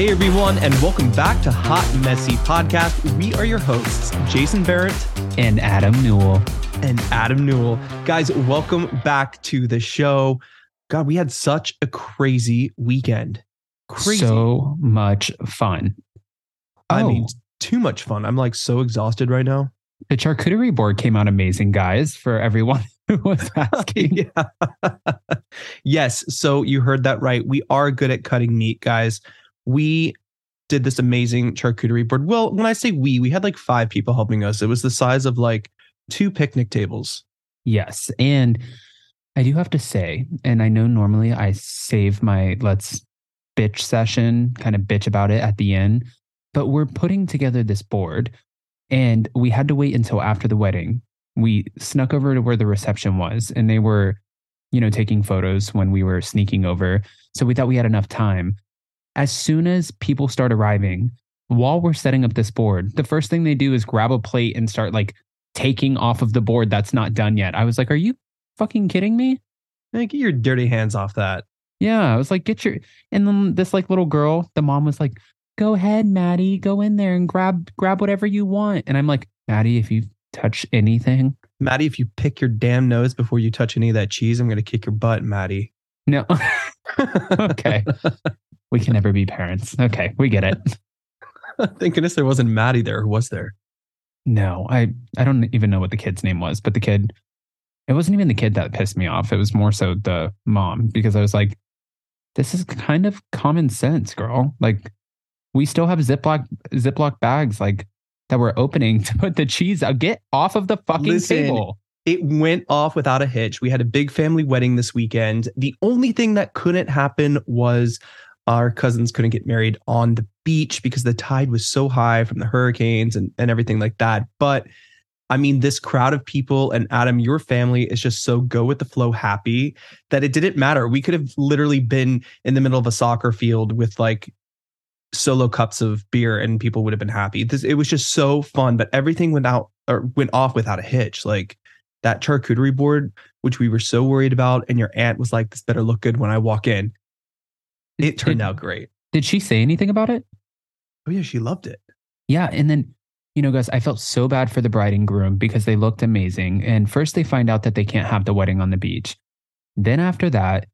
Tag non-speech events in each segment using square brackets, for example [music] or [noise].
Hey everyone, and welcome back to Hot Messy Podcast. We are your hosts, Jason Barrett and Adam Newell. And Adam Newell. Guys, welcome back to the show. God, we had such a crazy weekend. Crazy. So much fun. I oh. mean, too much fun. I'm like so exhausted right now. The charcuterie board came out amazing, guys, for everyone [laughs] who was [laughs] asking. [laughs] yes. So you heard that right. We are good at cutting meat, guys we did this amazing charcuterie board. Well, when I say we, we had like five people helping us. It was the size of like two picnic tables. Yes. And I do have to say, and I know normally I save my let's bitch session, kind of bitch about it at the end, but we're putting together this board and we had to wait until after the wedding. We snuck over to where the reception was and they were, you know, taking photos when we were sneaking over. So we thought we had enough time as soon as people start arriving, while we're setting up this board, the first thing they do is grab a plate and start like taking off of the board that's not done yet. I was like, are you fucking kidding me? Hey, get your dirty hands off that. Yeah, I was like, get your and then this like little girl, the mom was like, go ahead, Maddie, go in there and grab grab whatever you want. And I'm like, Maddie, if you touch anything. Maddie, if you pick your damn nose before you touch any of that cheese, I'm gonna kick your butt, Maddie. No. [laughs] okay. We can never be parents. Okay, we get it. [laughs] Thank goodness there wasn't Maddie there. Who was there? No, I I don't even know what the kid's name was, but the kid, it wasn't even the kid that pissed me off. It was more so the mom because I was like, this is kind of common sense, girl. Like, we still have Ziploc Ziploc bags like that we're opening [laughs] to put the cheese out. Get off of the fucking Listen, table. It went off without a hitch. We had a big family wedding this weekend. The only thing that couldn't happen was our cousins couldn't get married on the beach because the tide was so high from the hurricanes and, and everything like that. But I mean, this crowd of people and Adam, your family is just so go with the flow happy that it didn't matter. We could have literally been in the middle of a soccer field with like solo cups of beer and people would have been happy. This, it was just so fun, but everything went out or went off without a hitch. Like that charcuterie board, which we were so worried about, and your aunt was like, "This better look good when I walk in." It turned did, out great. Did she say anything about it? Oh yeah, she loved it. Yeah, and then you know, guys, I felt so bad for the bride and groom because they looked amazing. And first they find out that they can't have the wedding on the beach. Then after that,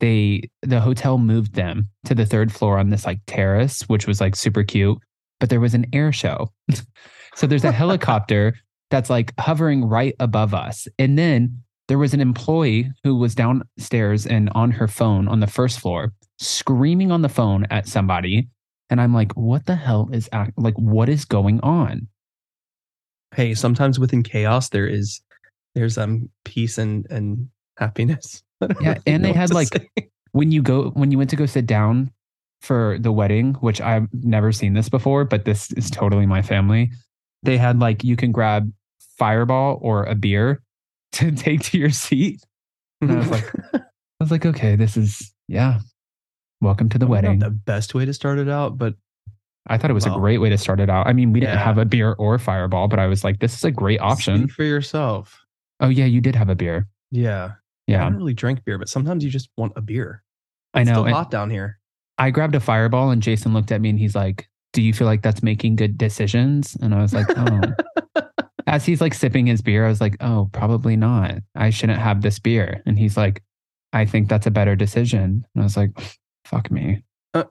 they the hotel moved them to the third floor on this like terrace, which was like super cute, but there was an air show. [laughs] so there's a [laughs] helicopter that's like hovering right above us. And then there was an employee who was downstairs and on her phone on the first floor screaming on the phone at somebody. And I'm like, what the hell is act- like, what is going on? Hey, sometimes within chaos, there is, there's um peace and, and happiness. [laughs] Yeah. And they had like, say. when you go, when you went to go sit down for the wedding, which I've never seen this before, but this is totally my family. They had like, you can grab fireball or a beer [laughs] to take to your seat. And I was like, [laughs] I was like, okay, this is, yeah, Welcome to the wedding. the best way to start it out, but I thought it was well, a great way to start it out. I mean, we didn't have a beer or fireball, but I was like, this is a great option. Speak for yourself. Oh yeah, you did have a beer. Yeah. Yeah. I don't really drink beer, but sometimes you just want a beer. It's I know. Still hot down here. I grabbed a fireball and Jason looked at me and he's like, Do you feel like that's making good decisions? And I was like, Oh. [laughs] As he's like sipping his beer, I was like, Oh, probably not. I shouldn't have this beer. And he's like, I think that's a better decision. And I was like, Fuck me. Uh,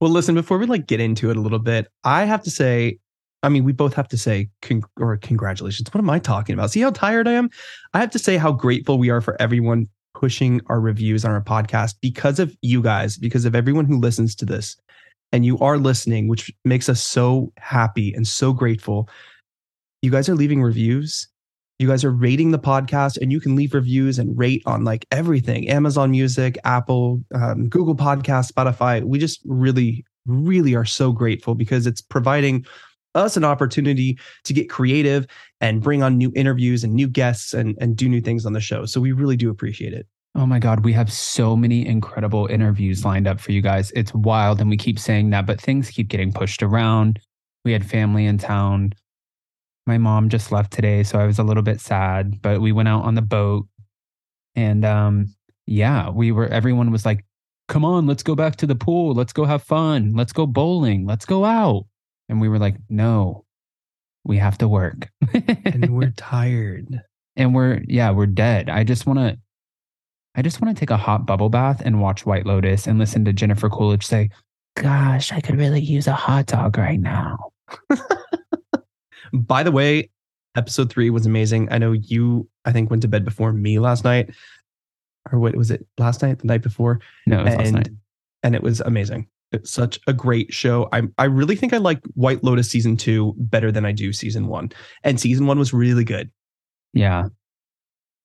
well, listen, before we like get into it a little bit, I have to say, I mean, we both have to say con- or congratulations. What am I talking about? See how tired I am? I have to say how grateful we are for everyone pushing our reviews on our podcast because of you guys, because of everyone who listens to this. And you are listening, which makes us so happy and so grateful. You guys are leaving reviews you guys are rating the podcast and you can leave reviews and rate on like everything amazon music apple um, google podcast spotify we just really really are so grateful because it's providing us an opportunity to get creative and bring on new interviews and new guests and, and do new things on the show so we really do appreciate it Oh my God, we have so many incredible interviews lined up for you guys. It's wild. And we keep saying that, but things keep getting pushed around. We had family in town my mom just left today, so I was a little bit sad. But we went out on the boat, and um, yeah, we were. Everyone was like, come on, let's go back to the pool. Let's go have fun. Let's go bowling. Let's go out. And we were like, no, we have to work. and we're [laughs] tired. and we're, yeah, we're dead. I just want to, I just want to take a hot bubble bath and watch White Lotus and listen to Jennifer Coolidge say, gosh, I could really use a hot dog right now. [laughs] By the way, episode three was amazing. I know you, I think, went to bed before me last night. Or what was it last night? The night before? No, it was last and night. and it was amazing. It's such a great show. I I really think I like White Lotus season two better than I do season one. And season one was really good. Yeah.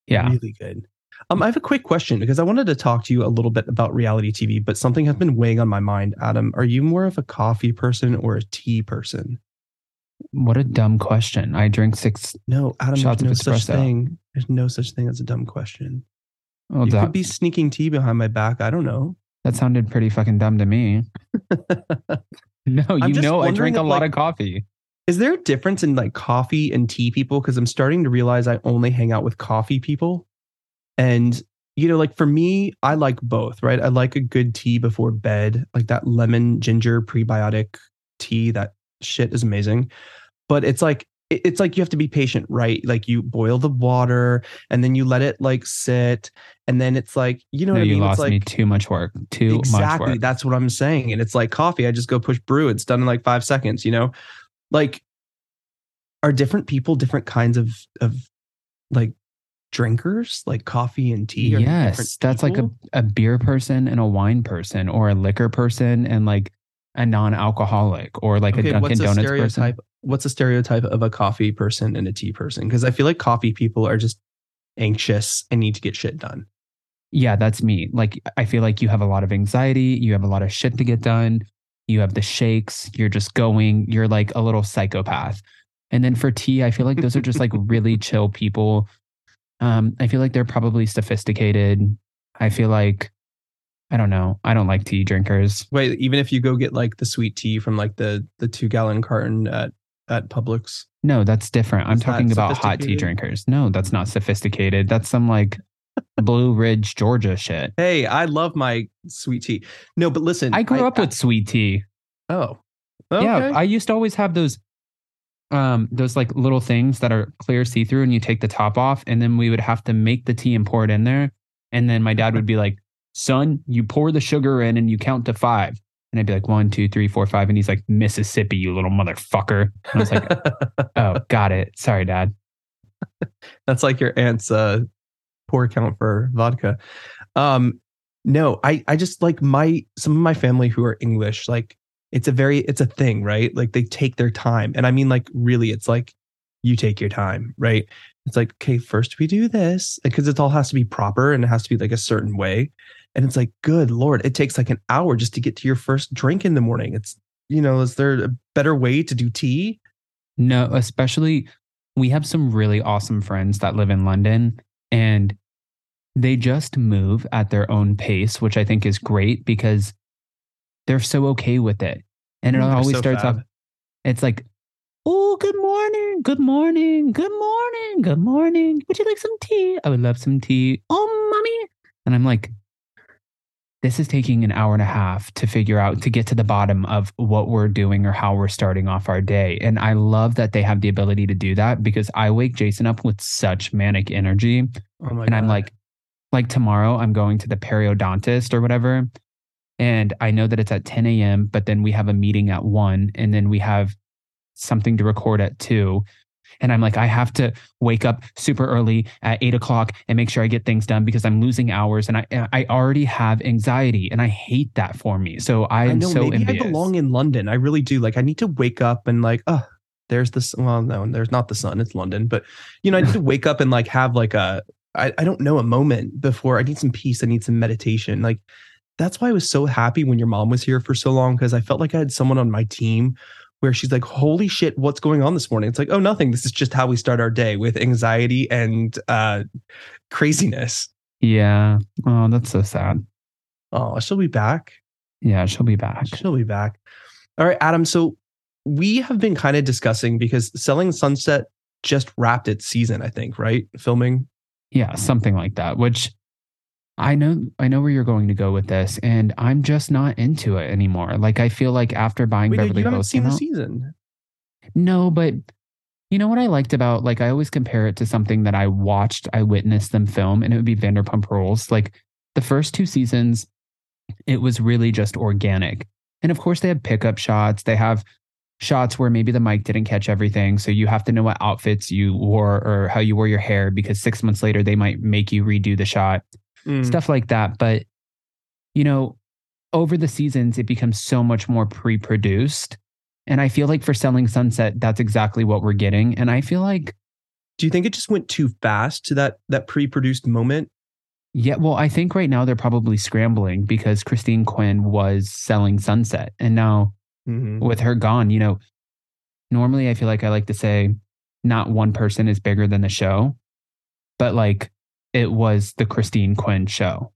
Yeah. Really good. Um, I have a quick question because I wanted to talk to you a little bit about reality TV, but something has been weighing on my mind. Adam, are you more of a coffee person or a tea person? What a dumb question. I drink six. No, Adam, Shots there's of no such espresso. thing. There's no such thing as a dumb question. Well, you that, could be sneaking tea behind my back. I don't know. that sounded pretty fucking dumb to me. [laughs] No, you know I drink a if, lot like- of coffee. Is there a difference in like coffee and tea people? Because I'm starting to realize I only hang out with coffee people. And, you know, like for me, I like both, right? I like a good tea before bed, like that lemon ginger prebiotic tea. That shit is amazing. But it's like, it's like you have to be patient, right? Like you boil the water and then you let it like sit. And then it's like, you know No, what I you mean? lost it's like, me too much work. Too much exactly work. that's what i'm saying and it's like coffee i just go push brew it's done in like five seconds you know like are different people different kinds of of like drinkers like coffee and tea Are they different yes, that's like a, a beer person and a wine person, or a liquor person and like a non-alcoholic, or like a okay Dunkin' what's a Donuts stereotype person. what's a stereotype of a coffee person and a tea person because i feel like coffee people are just anxious and need to get shit done Yeah, that's me. Like I feel like you have a lot of anxiety, you have a lot of shit to get done, you have the shakes, you're just going, you're like a little psychopath. And then for tea, I feel like those are just like really [laughs] chill people. Um, I feel like they're probably sophisticated. I feel like I don't know. I don't like tea drinkers. wait even if you go get like the sweet tea from like the the two gallon carton at at publix No, that's different. I'm talking about hot tea drinkers. No, that's not sophisticated. That's some like [laughs] Blue Ridge, Georgia shit. Hey, I love my sweet tea. No, but listen, I grew up with sweet tea. oh, okay. Yeah, I used to always have those um those like little things that are clear see-through and you take the top off and then we would have to make the tea and pour it in there. And then my dad would be like, son, you pour the sugar in and you count to five. And I'd be like, one, two, three, four, five. And he's like, Mississippi, you little motherfucker. And I was like, [laughs] oh, got it. Sorry, dad. [laughs] That's like your aunt's uh, pour count for vodka. Um, no, I I just like my some of my family who are English. Like it's a very it's a thing, right? Like they take their time, and I mean like really, it's like you take your time, right? It's like okay, first we do this because it all has to be proper and it has to be like a certain way. And it's like, good lord, it takes like an hour just to get to your first drink in the morning. It's you know, is there a better way to do tea? No, especially we have some really awesome friends that live in London and they just move at their own pace, which I think is great because they're so okay with it. And it mm, They're always so starts fab. off, it's like, oh, good morning, good morning, good morning, good morning. Would you like some tea? I would love some tea. Oh, mommy. And I'm like, this is taking an hour and a half to figure out to get to the bottom of what we're doing or how we're starting off our day. And I love that they have the ability to do that because I wake Jason up with such manic energy. Oh and I'm like, like tomorrow I'm going to the periodontist or whatever. And I know that it's at 10 a.m., but then we have a meeting at one and then we have something to record at two. And I'm like, I have to wake up super early at eight o'clock and make sure I get things done because I'm losing hours and I I already have anxiety and I hate that for me. So I I know so maybe envious. I belong in London. I really do. Like I need to wake up and like, oh, there's this. Well, no, there's not the sun. It's London, but you know, I need to [laughs] wake up and like have like a. I, I don't know a moment before. I need some peace. I need some meditation. Like that's why I was so happy when your mom was here for so long because I felt like I had someone on my team where she's like, "Holy shit, what's going on this morning?" It's like, "Oh, nothing. This is just how we start our day with anxiety and uh craziness." yeah. Oh, that's so sad. Oh, she'll be back. Yeah, she'll be back. She'll be back. All right, Adam. So we have been kind of discussing because Selling Sunset just wrapped its season, I think, right? Filming. Yeah, something like that. Which I know I know where you're going to go with this, and I'm just not into it anymore. Like I feel like after buying Wait, Beverly you Hills seen the out, season. no, but you know what I liked about like I always compare it to something that I watched, I witnessed them film, and it would be Vanderpump Rules. Like the first two seasons, it was really just organic, and of course they have pickup shots. They have shots where maybe the mic didn't catch everything, so you have to know what outfits you wore or how you wore your hair because six months later they might make you redo the shot Mm. stuff like that. But, you know, over the seasons, it becomes so much more pre produced. And I feel like for Selling Sunset, that's exactly what we're getting. And I feel like, Do you think it just went too fast to that that pre-produced moment? yeah, well, I think right now they're probably scrambling because Christine Quinn was Selling Sunset. And now Mhm. with her gone, you know, normally I feel like I like to say not one person is bigger than the show, but like it was the Christine Quinn show,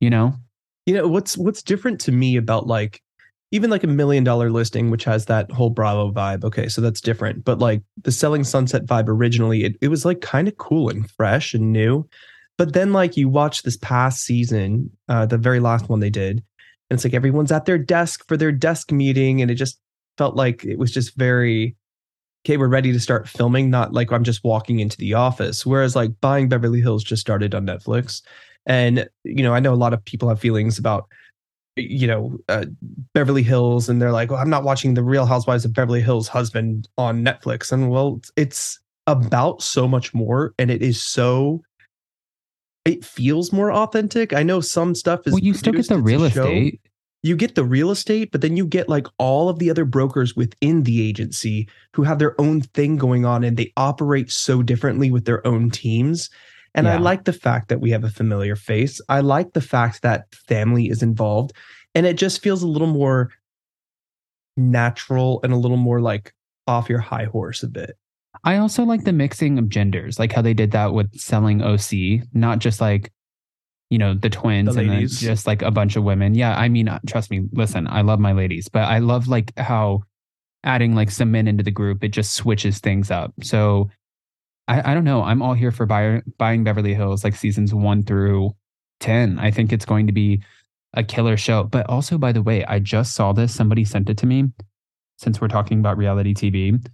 you know? You know what's what's different to me about like even like a million dollar listing, which has that whole Bravo vibe. Okay, so that's different. But like the Selling Sunset vibe originally, it, it was like kind of cool and fresh and new. But then like you watch this past season, uh, the very last one they did, and it's like everyone's at their desk for their desk meeting, and it just felt like it was just very okay, we're ready to start filming, not like I'm just walking into the office. Whereas like buying Beverly Hills just started on Netflix. And, you know, I know a lot of people have feelings about, you know, uh, Beverly Hills, and they're like, well, I'm not watching The Real Housewives of Beverly Hills husband on Netflix. And well, it's about so much more. And it is so, it feels more authentic. I know some stuff is. well, you still get the real show estate. You get the real estate, but then you get like all of the other brokers within the agency who have their own thing going on and they operate so differently with their own teams. And I like the fact that we have a familiar face. I like the fact that family is involved and it just feels a little more natural and a little more like off your high horse a bit. I also like the mixing of genders, like how they did that with selling OC, not just like, you know, the twins The and just like a bunch of women. Yeah, I mean, uh, trust me, listen, I love my ladies, but I love like how adding like some men into the group, it just switches things up. So I, I don't know. I'm all here for buy, buying Beverly Hills, like seasons one through 10. I think it's going to be a killer show. But also, by the way, I just saw this. Somebody sent it to me since we're talking about reality TV.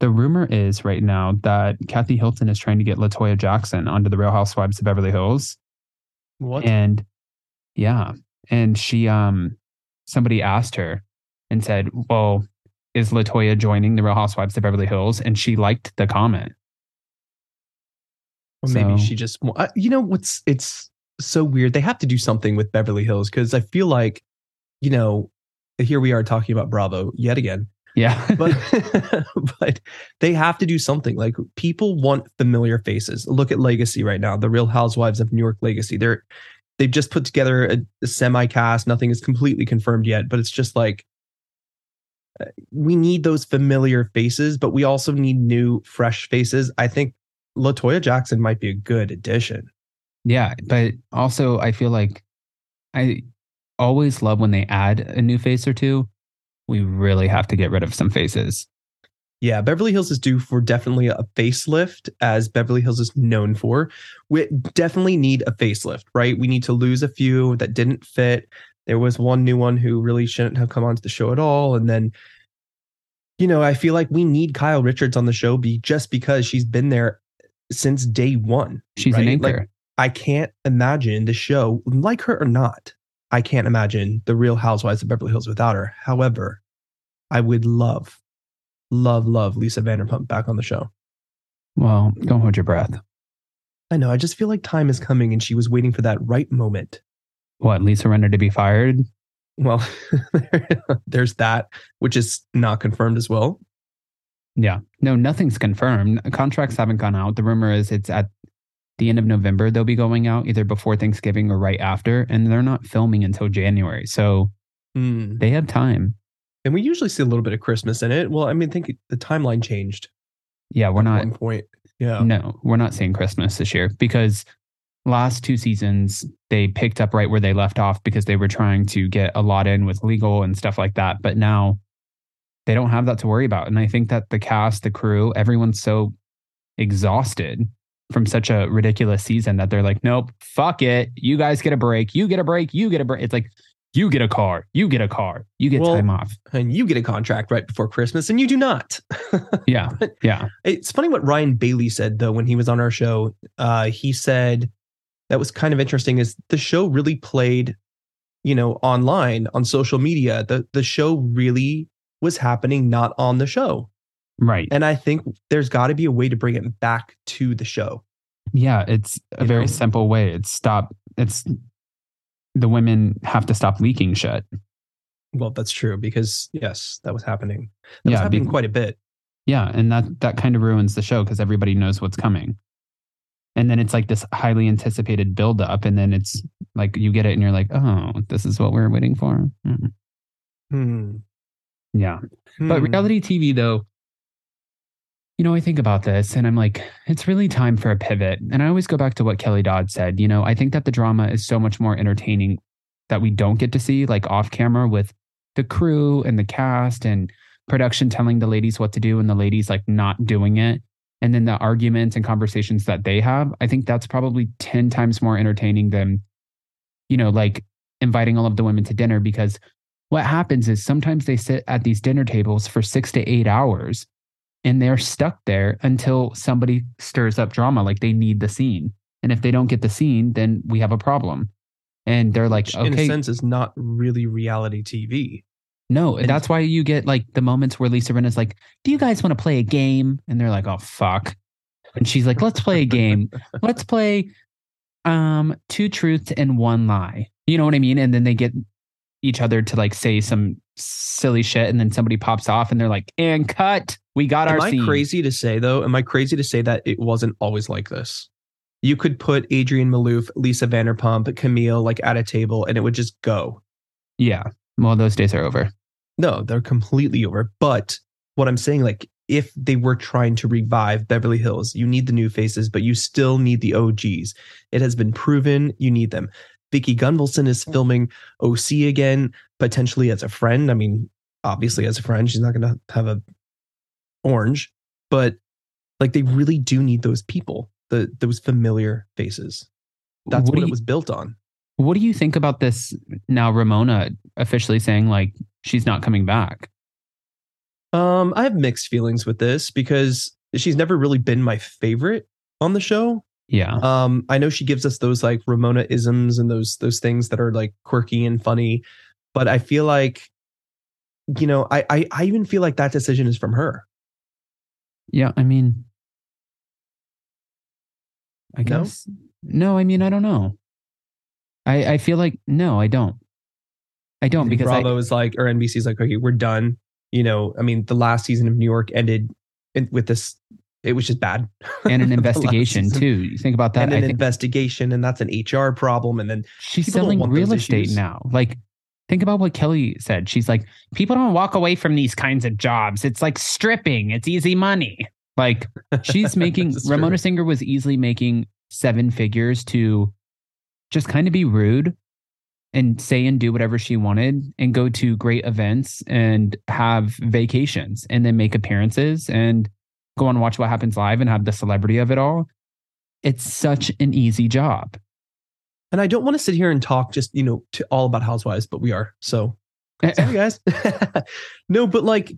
The rumor is right now that Kathy Hilton is trying to get Latoya Jackson onto the Real Housewives of Beverly Hills. What? And yeah, and she um somebody asked her and said, "Well, is Latoya joining the Real Housewives of Beverly Hills?" And she liked the comment. Or maybe So- she just, you know, what's it's so weird. They have to do something with Beverly Hills because I feel like, you know, here we are talking about Bravo yet again, Yeah, [laughs] but [laughs] but they have to do something. Like people want familiar faces. Look at Legacy right now, the Real Housewives of New York Legacy. They're they've just put together a, a semi cast. Nothing is completely confirmed yet, but it's just like uh, we need those familiar faces, but we also need new, fresh faces. I think Latoya Jackson might be a good addition. yeah, but also I feel like I always love when they add a new face or two. We really have to get rid of some faces. Yeah, Beverly Hills is due for definitely a facelift, as Beverly Hills is known for. We definitely need a facelift, right? We need to lose a few that didn't fit. There was one new one who really shouldn't have come onto the show at all. And then, you know, I feel like we need Kyle Richards on the show be just because she's been there since day one. She's an right? anchor. Like, I can't imagine the show, like her or not. I can't imagine the Real Housewives of Beverly Hills without her. However, I would love, love, love Lisa Vanderpump back on the show. well, don't hold your breath. I know. I just feel like time is coming, and she was waiting for that right moment. What, Lisa Rinna to be fired? Well, [laughs] there's that, which is not confirmed as well. Yeah. No, nothing's confirmed. Contracts haven't gone out. The rumor is it's at the end of November they'll be going out, either before Thanksgiving or right after. And they're not filming until January. So Hmm. they have time. And we usually see a little bit of Christmas in it. Well, I mean, I think the timeline changed. Yeah, we're at not one point. Yeah. no, we're not seeing Christmas this year because last two seasons they picked up right where they left off because they were trying to get a lot in with legal and stuff like that. But now they don't have that to worry about. And I think that the cast, the crew, everyone's so exhausted from such a ridiculous season that they're like, nope, fuck it. You guys get a break. You get a break. You get a break. It's like, you get a car. You get a car. You get Well, time off. and you get a contract right before Christmas, and you do not. [laughs] Yeah. Yeah. It's funny what Ryan Bailey said though when he was on our show. Uh, he said that was kind of interesting. Is the show really played, you know, online on social media? The the show really was happening not on the show, Right. and I think there's got to be a way to bring it back to the show. Yeah. It's a You very know? simple way. It's stop. It's the women have to stop leaking shit. Well, that's true because yes, that was happening. That was Yeah, happening be- quite a bit. Yeah, and that that kind of ruins the show because everybody knows what's coming. And then it's like this highly anticipated buildup, and then it's like you get it, and you're like, "Oh, this is what we're waiting for." Mm. Hmm. Yeah, but Hmm. reality TV, though, you know, I think about this, and I'm like, it's really time for a pivot. And I always go back to what Kelly Dodd said. You know, I think that the drama is so much more entertaining that we don't get to see, like off camera, with the crew and the cast and production telling the ladies what to do and the ladies like not doing it and then the arguments and conversations that they have i think that's probably 10 times more entertaining than you know like inviting all of the women to dinner because what happens is sometimes they sit at these dinner tables for 6 to 8 hours and they're stuck there until somebody stirs up drama like they need the scene and if they don't get the scene then we have a problem and they're like Which, in a sense, is not really reality TV. no, And- that's why you get like the moments where Lisa Rinna's like, "Do you guys want to play a game?" And they're like, "Oh fuck," and she's like, "Let's play a game. [laughs] Let's play um two truths and one lie." You know what I mean? And then they get each other to like say some silly shit, and then somebody pops off, and they're like, "And cut. We got Am our I scene." crazy to say though? Am I crazy to say that it wasn't always like this? You could put Adrienne Maloof, Lisa Vanderpump, Camille like at a table, and it would just go. Yeah. Well, those days are over. No, they're completely over. But what I'm saying, like, if they were trying to revive Beverly Hills, you need the new faces, but you still need the OGs. It has been proven you need them. Vicki Gunvalson is filming OC again, potentially as a friend. I mean, obviously as a friend, she's not going to have a orange, but like they really do need those people, the those familiar faces. That's What what, do it was built on. What do you think about this now? Ramona officially saying like she's not coming back. Um, I have mixed feelings with this because she's never really been my favorite on the show. Yeah. Um, I know she gives us those like Ramona isms and those those things that are like quirky and funny, but I feel like, you know, I I, I even feel like that decision is from her. Yeah, I mean, I guess no. I mean, I don't know. I I feel like no, I don't. I don't because I, Bravo is like or NBC's like, okay, we're done. You know, I mean, the last season of New York ended in, with this. It was just bad, [laughs] and an investigation too. You think about that. and I an think investigation, and that's an HR problem. And then she's selling real estate issues. now. Like, think about what Kelly said. She's like, people don't walk away from these kinds of jobs. It's like stripping. It's easy money. Like she's [laughs] making is true. Ramona Singer was easily making seven figures to just kind of be rude and say and do whatever she wanted and go to great events and have vacations and then make appearances and go and watch what happens live and have the celebrity of it all. It's such an easy job. And I don't want to sit here and talk just, you know, to all about housewives, but we are. So sorry [laughs] guys. [laughs] no, but like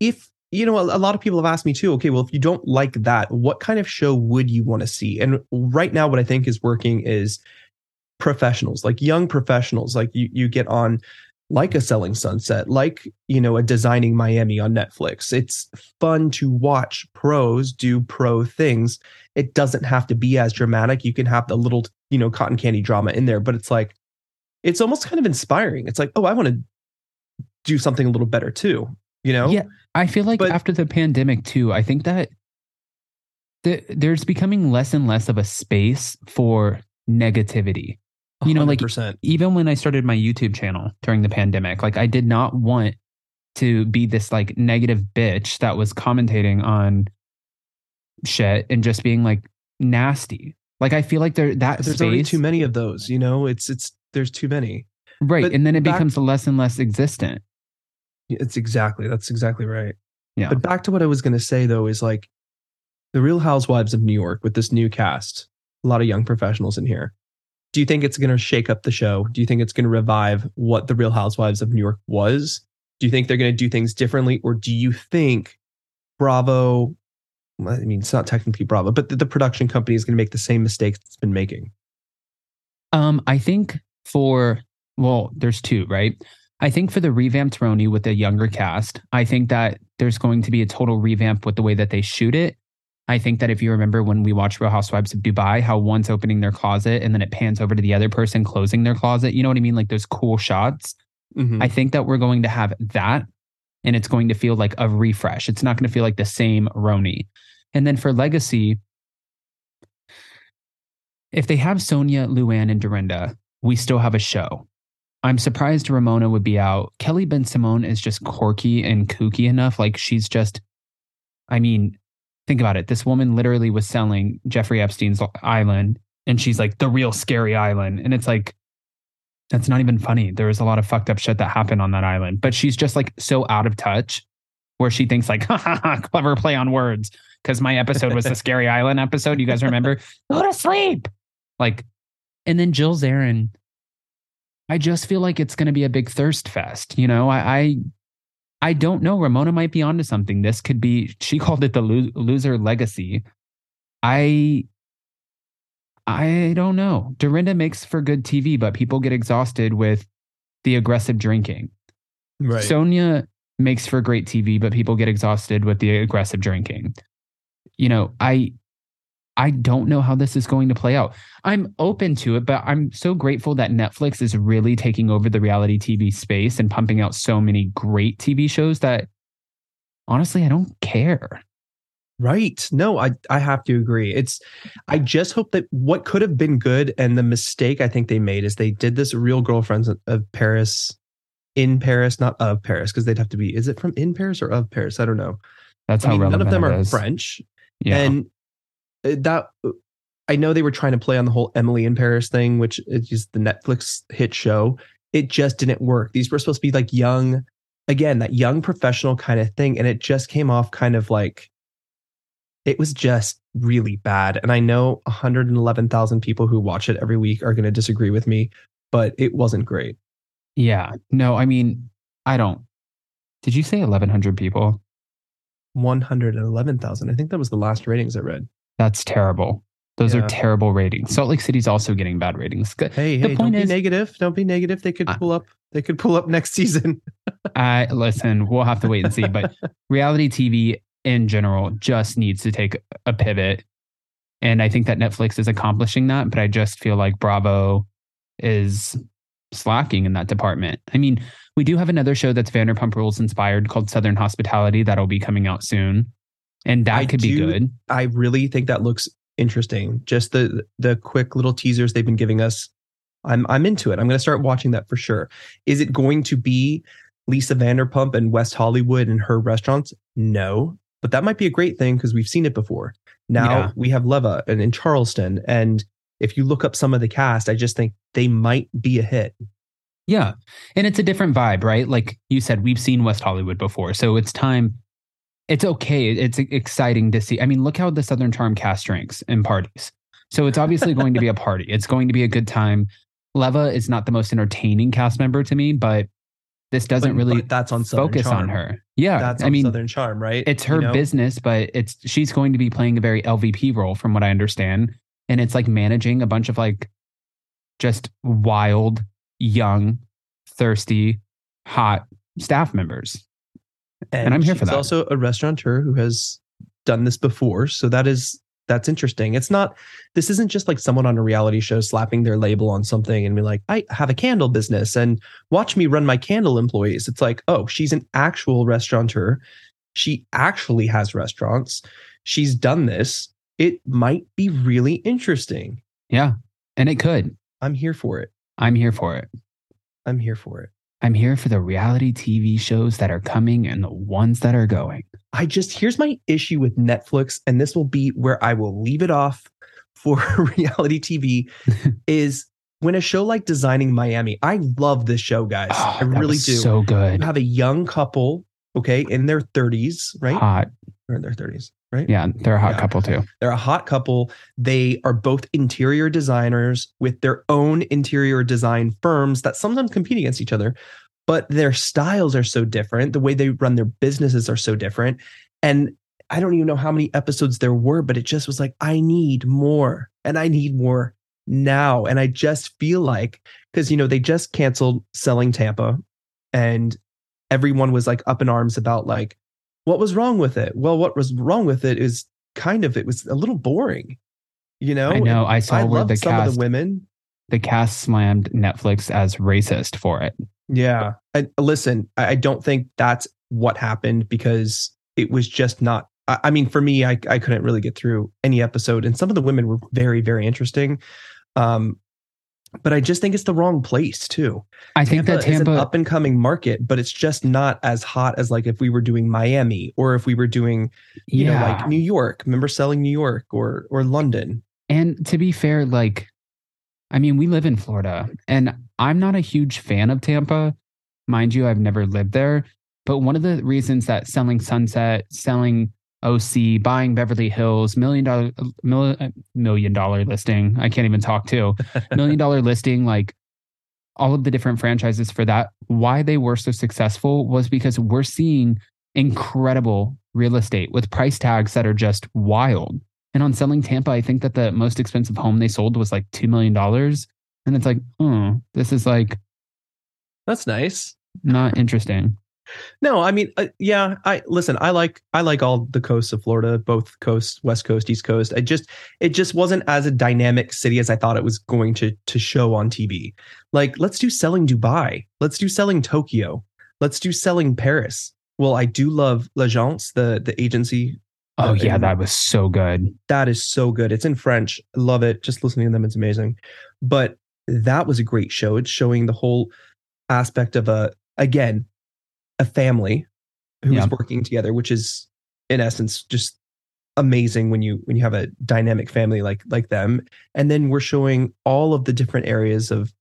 if you know, a, a lot of people have asked me too, okay, well, if you don't like that, what kind of show would you want to see? And right now, what I think is working is professionals, like young professionals, like you you get on like a selling sunset, like you know, a designing Miami on Netflix. It's fun to watch pros do pro things. It doesn't have to be as dramatic. You can have the little, you know, cotton candy drama in there, but it's like it's almost kind of inspiring. It's like, oh, I want to do something a little better too. You know? Yeah, I feel like But- after the pandemic too, I think that the, there's becoming less and less of a space for negativity. You know, like 100%. even when I started my YouTube channel during the pandemic, like I did not want to be this like negative bitch that was commentating on shit and just being like nasty. Like I feel like there that there's already too many of those. You know, it's it's there's too many. right? but And then it back- becomes less and less existent. It's exactly that's exactly right. Yeah. But back to what I was going to say though is like The Real Housewives of New York with this new cast, a lot of young professionals in here. Do you think it's going to shake up the show? Do you think it's going to revive what The Real Housewives of New York was? Do you think they're going to do things differently? Or do you think Bravo, I mean, it's not technically Bravo, but the, the production company is going to make the same mistakes it's been making? Um, I think for well, there's two, right? I think for the revamped RHONY with the younger cast, I think that there's going to be a total revamp with the way that they shoot it. I think that if you remember when we watched Real Housewives of Dubai, how one's opening their closet and then it pans over to the other person closing their closet. You know what I mean? Like those cool shots. Mhm. I think that we're going to have that and it's going to feel like a refresh. It's not going to feel like the same RHONY. And then for Legacy, if they have Sonja, Luann, and Dorinda, we still have a show. I'm surprised Ramona would be out. Kelly Bensimon is just quirky and kooky enough. Like she's just, I mean, think about it. This woman literally was selling Jeffrey Epstein's island and she's like the real scary island. And it's like, that's not even funny. There was a lot of fucked up shit that happened on that island, but she's just like so out of touch where she thinks like, ha ha ha, clever play on words. Cause my episode was the scary island episode. You guys remember? [laughs] Go to sleep. Like, and then Jill Zarin, I just feel like it's going to be a big thirst fest. You know, I, I, I don't know. Ramona might be onto something. This could be. She called it the lo- loser legacy. I, I don't know. Dorinda makes for good TV, but people get exhausted with the aggressive drinking. Right. Sonja makes for great TV, but people get exhausted with the aggressive drinking. You know, I I don't know how this is going to play out. I'm open to it, but I'm so grateful that Netflix is really taking over the reality TV space and pumping out so many great TV shows that honestly I don't care. Right. No, I I have to agree. It's I just hope that what could have been good and the mistake I think they made is they did this real girlfriends of Paris in Paris, not of Paris, because they'd have to be is it from in Paris or of Paris? I don't know. That's I how mean, none of them are is. French. Yeah. And uh, that I know they were trying to play on the whole Emily in Paris thing, which is just the Netflix hit show. It just didn't work. These were supposed to be like young, again, that young professional kind of thing. And it just came off kind of like it was just really bad. And I know 111,000 people who watch it every week are going to disagree with me, but it wasn't great. yeah. No, I mean, I don't. Did you say 1100 people? 111,000. I think that was the last ratings I read. That's terrible. Those Yeah. are terrible ratings. Salt Lake City's also getting bad ratings. Hey, The hey, don't point be negative. Don't be negative. They could pull up. They could pull up next season. I listen, we'll have to wait and see. But [laughs] reality TV in general just needs to take a pivot. And I think that Netflix is accomplishing that, but I just feel like Bravo is slacking in that department. I mean, we do have another show that's Vanderpump Rules inspired called Southern Hospitality that'll be coming out soon. And that I could be good. I really think that looks interesting. Just the the quick little teasers they've been giving us. I'm I'm into it. I'm going to start watching that for sure. Is it going to be Lisa Vanderpump and West Hollywood and her restaurants? No, but that might be a great thing because we've seen it before. Now Yeah. we have Leva and in Charleston, and if you look up some of the cast, I just think they might be a hit. Yeah. And it's a different vibe, right? Like you said, we've seen West Hollywood before. So it's time. It's okay. It's exciting to see. I mean, look how the Southern Charm cast drinks and parties. So it's obviously going to be a [laughs] party. It's going to be a good time. Leva is not the most entertaining cast member to me, but this doesn't But- really but that's on Southern focus Charm. on her. Yeah. That's I mean, Southern Charm, right? it's her You know? business, but it's she's going to be playing a very LVP role from what I understand. And it's like managing a bunch of like just wild, young, thirsty, hot staff members. and, I'm here for that. Also, a restaurateur who has done this before, so that is that's interesting. It's not. This isn't just like someone on a reality show slapping their label on something and be like, "I have a candle business and watch me run my candle employees." It's like, oh, she's an actual restaurateur. She actually has restaurants. She's done this. It might be really interesting. Yeah. And it could. I'm here for it. I'm here for it. I'm here for it. I'm here for the reality TV shows that are coming and the ones that are going. I just here's my issue with Netflix, and this will be where I will leave it off for [laughs] reality TV. [laughs] is when a show like Designing Miami, I love this show, guys. Oh, I really do. So good. you have a young couple, okay, in their 30s, right? Hot. Or in their 30s, right? Yeah, they're a hot Yeah. couple too. They're a hot couple. They are both interior designers with their own interior design firms that sometimes compete against each other, but their styles are so different. The way they run their businesses are so different. And I don't even know how many episodes there were, but it just was like, I need more and I need more now. And I just feel like, because, you know, they just canceled Selling Tampa and everyone was like up in arms about like, what was wrong with it? Well, what was wrong with it is kind of, it was a little boring, you know? I know. I saw I where the some cast of the women. the cast slammed Netflix as racist for it. Yeah. I, listen, I, don't think that's what happened because it was just not. I, I mean, for me, I, I couldn't really get through any episode, and some of the women were very, very interesting. Um, but I just think it's the wrong place too. I think that is an Tampa up and coming market, but it's just not as hot as like if we were doing Miami or if we were doing, you yeah. know, like New York. Remember selling New York or or London? And to be fair, like, I mean, we live in Florida and I'm not a huge fan of Tampa. Mind you, I've never lived there. But one of the reasons that selling Sunset, selling OC, buying Beverly Hills, million dollar, mil, uh, million dollar listing, I can't even talk to, [laughs] million dollar listing, like all of the different franchises for that, why they were so successful was because we're seeing incredible real estate with price tags that are just wild. And on selling Tampa, I think that the most expensive home they sold was like $2 million. And it's like, oh, this is like That's nice. not interesting. No, I mean, uh, yeah. I listen. I like I like all the coasts of Florida, both coasts, West Coast, East Coast. I just it just wasn't as a dynamic city as I thought it was going to to show on TV. Like, let's do selling Dubai. Let's do selling Tokyo. Let's do selling Paris. Well, I do love L'Agence, the the agency. Oh, Uh, yeah, that was so good. That is so good. It's in French. I love it. Just listening to them, it's amazing. But that was a great show. It's showing the whole aspect of a again a family who's Yeah. working together, which is in essence just amazing when you when you have a dynamic family like like them. And then we're showing all of the different areas of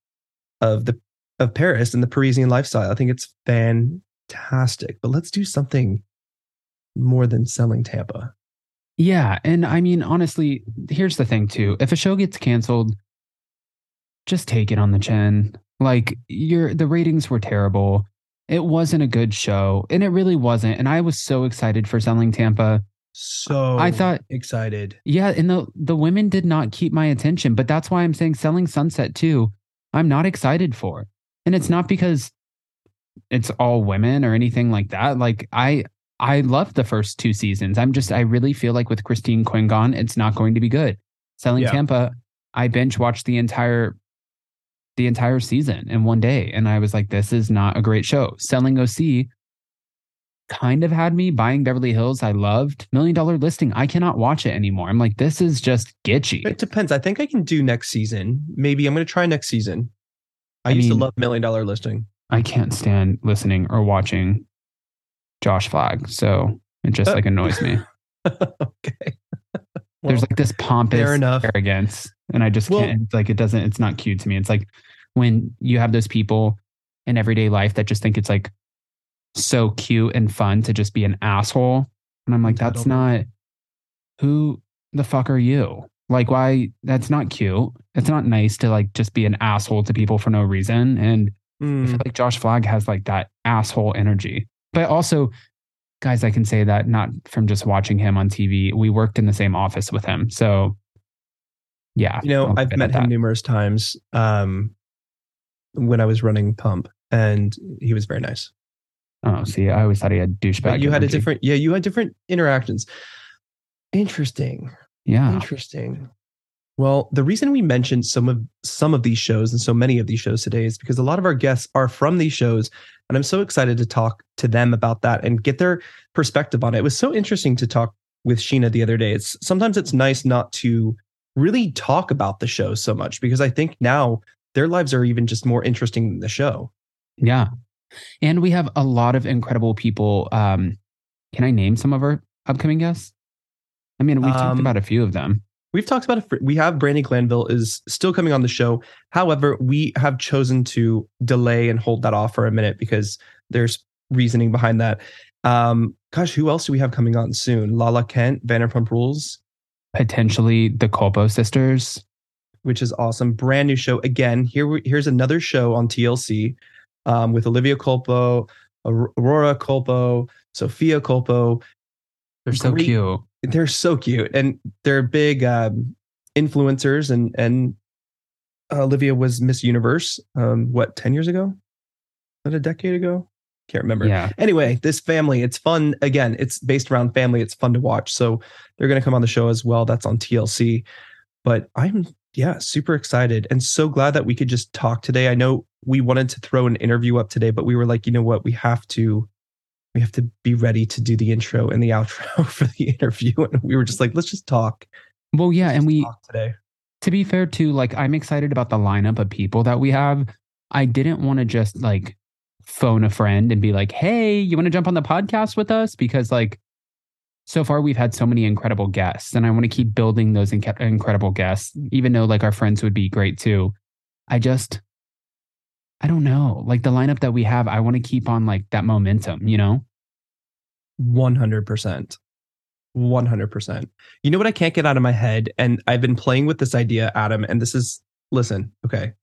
of the of Paris and the Parisian lifestyle. I think it's fantastic. But let's do something more than selling Tampa. Yeah. And I mean, honestly, here's the thing too. If a show gets canceled, just take it on the chin. Like your the ratings were terrible. It wasn't a good show. And it really wasn't. And I was so excited for selling Tampa. So I thought excited. Yeah, and the the women did not keep my attention, but that's why I'm saying selling Sunset too. I'm not excited for. And it's not because it's all women or anything like that. Like I I loved the first two seasons. I'm just I really feel like with Christine Quinn gone, it's not going to be good. Selling Yeah. Tampa, I binge watched the entire the entire season in one day and I was like this is not a great show. Selling OC kind of had me buying Beverly Hills. I loved Million Dollar Listing. I cannot watch it anymore. I'm like, this is just gitchy. It depends. I think I can do next season. Maybe I'm going to try next season. I, I used mean- to love Million Dollar Listing. I can't stand listening or watching Josh Flagg. So it just like annoys me. [laughs] okay. [laughs] There's like this pompous fair enough. arrogance. And I just Well- can't like it doesn't it's not cute to me. It's like when you have those people in everyday life that just think it's like so cute and fun to just be an asshole. And I'm like, that's not who the fuck are you? Like why that's not cute. It's not nice to like just be an asshole to people for no reason. And I mm, feel like Josh Flagg has like that asshole energy. But also, guys, I can say that not from just watching him on TV. We worked in the same office with him. So, yeah. you know, I've met him that. numerous times um, when I was running Pump, and he was very nice. Oh, see, I always thought he had douchebag. But you had a different, yeah, you had different interactions. Interesting. Yeah. Interesting. Well, the reason we mentioned some of some of these shows and so many of these shows today is because a lot of our guests are from these shows, and I'm so excited to talk to them about that and get their perspective on it. It was so interesting to talk with Sheena the other day. It's sometimes it's nice not to really talk about the show so much because I think now their lives are even just more interesting than the show. Yeah. And we have a lot of incredible people. Um, can I name some of our upcoming guests? I mean, we've talked Um, about a few of them. We've talked about it. For, we have Brandi Glanville is still coming on the show. However, we have chosen to delay and hold that off for a minute because there's reasoning behind that. Um, gosh, who else do we have coming on soon? Lala Kent, Vanderpump Rules, Potentially the Culpo sisters. which is awesome. Brand new show again. Here, we- here's another show on TLC um, with Olivia Culpo, Aurora Culpo, Sophia Culpo. They're so Great. cute. They're so cute, and they're big um, influencers. And and Olivia was Miss Universe. Um, what ten years ago? Not a decade ago. Can't remember. Yeah. Anyway, this family, it's fun. Again, it's based around family. It's fun to watch. So they're going to come on the show as well. That's on TLC. But I'm, yeah, super excited and so glad that we could just talk today. I know we wanted to throw an interview up today, but we were like, you know what? We have to, we have to be ready to do the intro and the outro [laughs] for the interview. And we were just like, let's just talk. Well, yeah. Let's And we, talk today. to be fair too like i'm excited about the lineup of people that we have i didn't want to just like phone a friend and be like hey you want to jump on the podcast with us because like so far we've had so many incredible guests and i want to keep building those incredible guests even though like our friends would be great too i just i don't know like the lineup that we have i want to keep on like that momentum you know 100%. 100%. You know what I can't get out of my head? And I've been playing with this idea, Adam, and this is, listen, okay,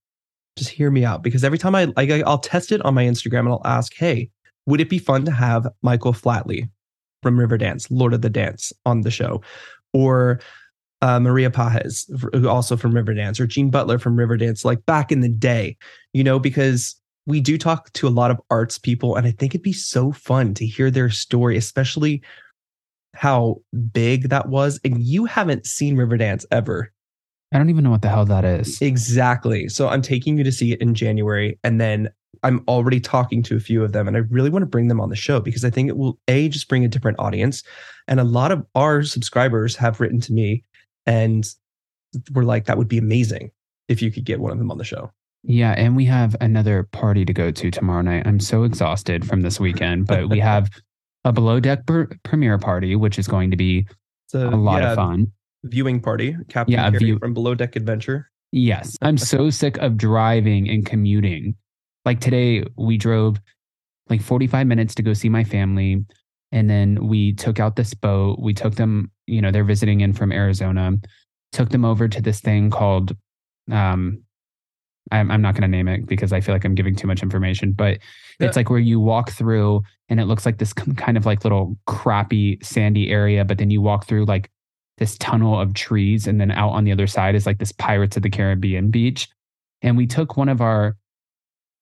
just hear me out because every time I, like, I'll test it on my Instagram and I'll ask, hey, would it be fun to have Michael Flatley from Riverdance, Lord of the Dance, on the show? Or uh, Maria Pagés, f- also from Riverdance, or Jean Butler from Riverdance, like back in the day, you know, because we do talk to a lot of arts people, and I think it'd be so fun to hear their story, especially how big that was. And you haven't seen Riverdance ever. i don't even know what the hell that is Exactly. So I'm taking you to see it in January, and then I'm already talking to a few of them, and I really want to bring them on the show because I think it will a just bring a different audience, and a lot of our subscribers have written to me, and we're like, that would be amazing if you could get one of them on the show. Yeah, and we have another party to go to tomorrow night. I'm so exhausted from this weekend, but we have [laughs] a below deck per- premiere party, which is going to be a lot yeah, of fun. viewing party. Captain Yeah, view- from Below Deck Adventure. Yes, I'm so [laughs] sick of driving and commuting. Like today, we drove like 45 minutes to go see my family. And then we took out this boat. We took them, you know, they're visiting in from Arizona, took them over to this thing called, um, I'm, I'm not going to name it because I feel like I'm giving too much information, but Yeah. it's like where you walk through and it looks like this kind of like little crappy sandy area. But then you walk through like this tunnel of trees. And then out on the other side is like this Pirates of the Caribbean beach. And we took one of our,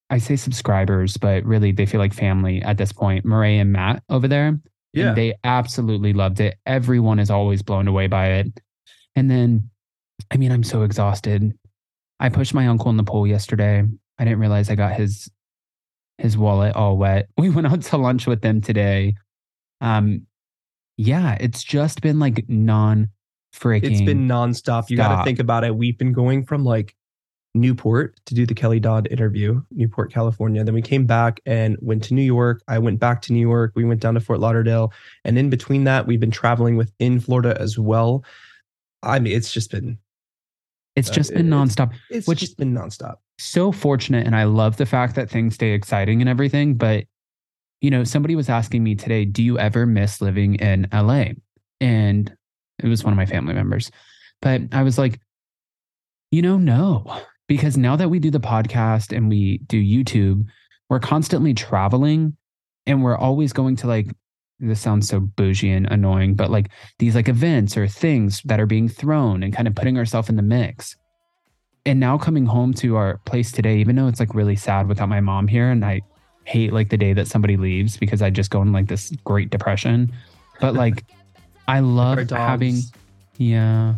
I say subscribers, but really they feel like family at this point, Murray and Matt over there. Yeah. And they absolutely loved it. Everyone is always blown away by it. And then, I mean, I'm so exhausted. I pushed my uncle in the pool yesterday. I didn't realize I got his his wallet all wet. [laughs] We went out to lunch with them today. Um, yeah, it's just been like non freaking. it's been nonstop. You got to think about it. We've been going from like Newport to do the Kelly Dodd interview, Newport, California. Then we came back and went to New York. I went back to New York. We went down to Fort Lauderdale. And in between that, we've been traveling within Florida as well. I mean, it's just been, It's uh, just been it's- nonstop. it's Which- just been nonstop. so fortunate and I love the fact that things stay exciting and everything. But, you know, somebody was asking me today, do you ever miss living in LA? And it was one of my family members. But I was like, you know, no, because now that we do the podcast and we do YouTube, we're constantly traveling and we're always going to like, this sounds so bougie and annoying, but like these like events or things that are being thrown and kind of putting ourselves in the mix and now coming home to our place today, even though it's like really sad without my mom here, and I hate like the day that somebody leaves because I just go in like this great depression. But like, I [laughs] love having, yeah,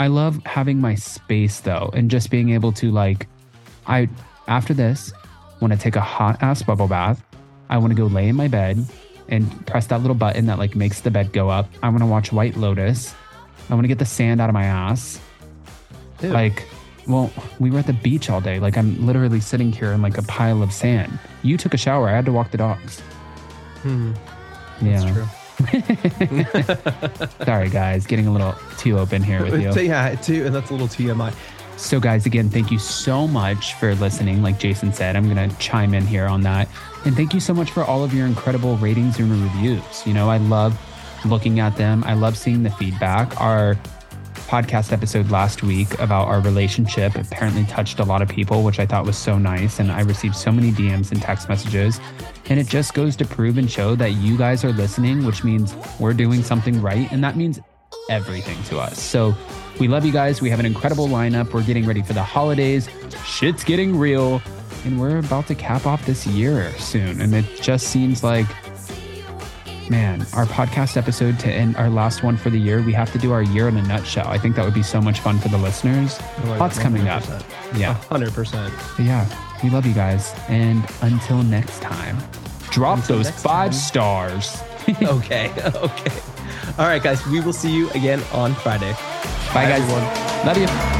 I love having my space though, and just being able to like, I after this want to take a hot ass bubble bath. I want to go lay in my bed and press that little button that like makes the bed go up. I want to watch White Lotus. I want to get the sand out of my ass. Ew. Like, well, we were at the beach all day. Like, I'm literally sitting here in like a pile of sand. You took a shower. I had to walk the dogs. Hmm, Yeah. That's true. [laughs] Sorry, guys. Getting a little too open here with you. So, [laughs] yeah, too, and that's a little TMI. So, guys, again, thank you so much for listening. Like Jason said, I'm going to chime in here on that. And thank you so much for all of your incredible ratings and reviews. You know, I love looking at them, I love seeing the feedback. Our podcast episode last week about our relationship apparently touched a lot of people, which I thought was so nice. And I received so many DMs and text messages. And it just goes to prove and show that you guys are listening, which means we're doing something right. And that means everything to us. So we love you guys. We have an incredible lineup. We're getting ready for the holidays. Shit's getting real. And we're about to cap off this year soon. And it just seems like man, our podcast episode to end our last one for the year, we have to do our year in a nutshell. I think that would be so much fun for the listeners. Oh, Lots coming up. Yeah. 100%. But yeah, we love you guys. And until next time, drop Until those five time. stars. [laughs] okay. [laughs] Okay. All right, guys. We will see you again on Friday. Bye, guys. everyone. Love you.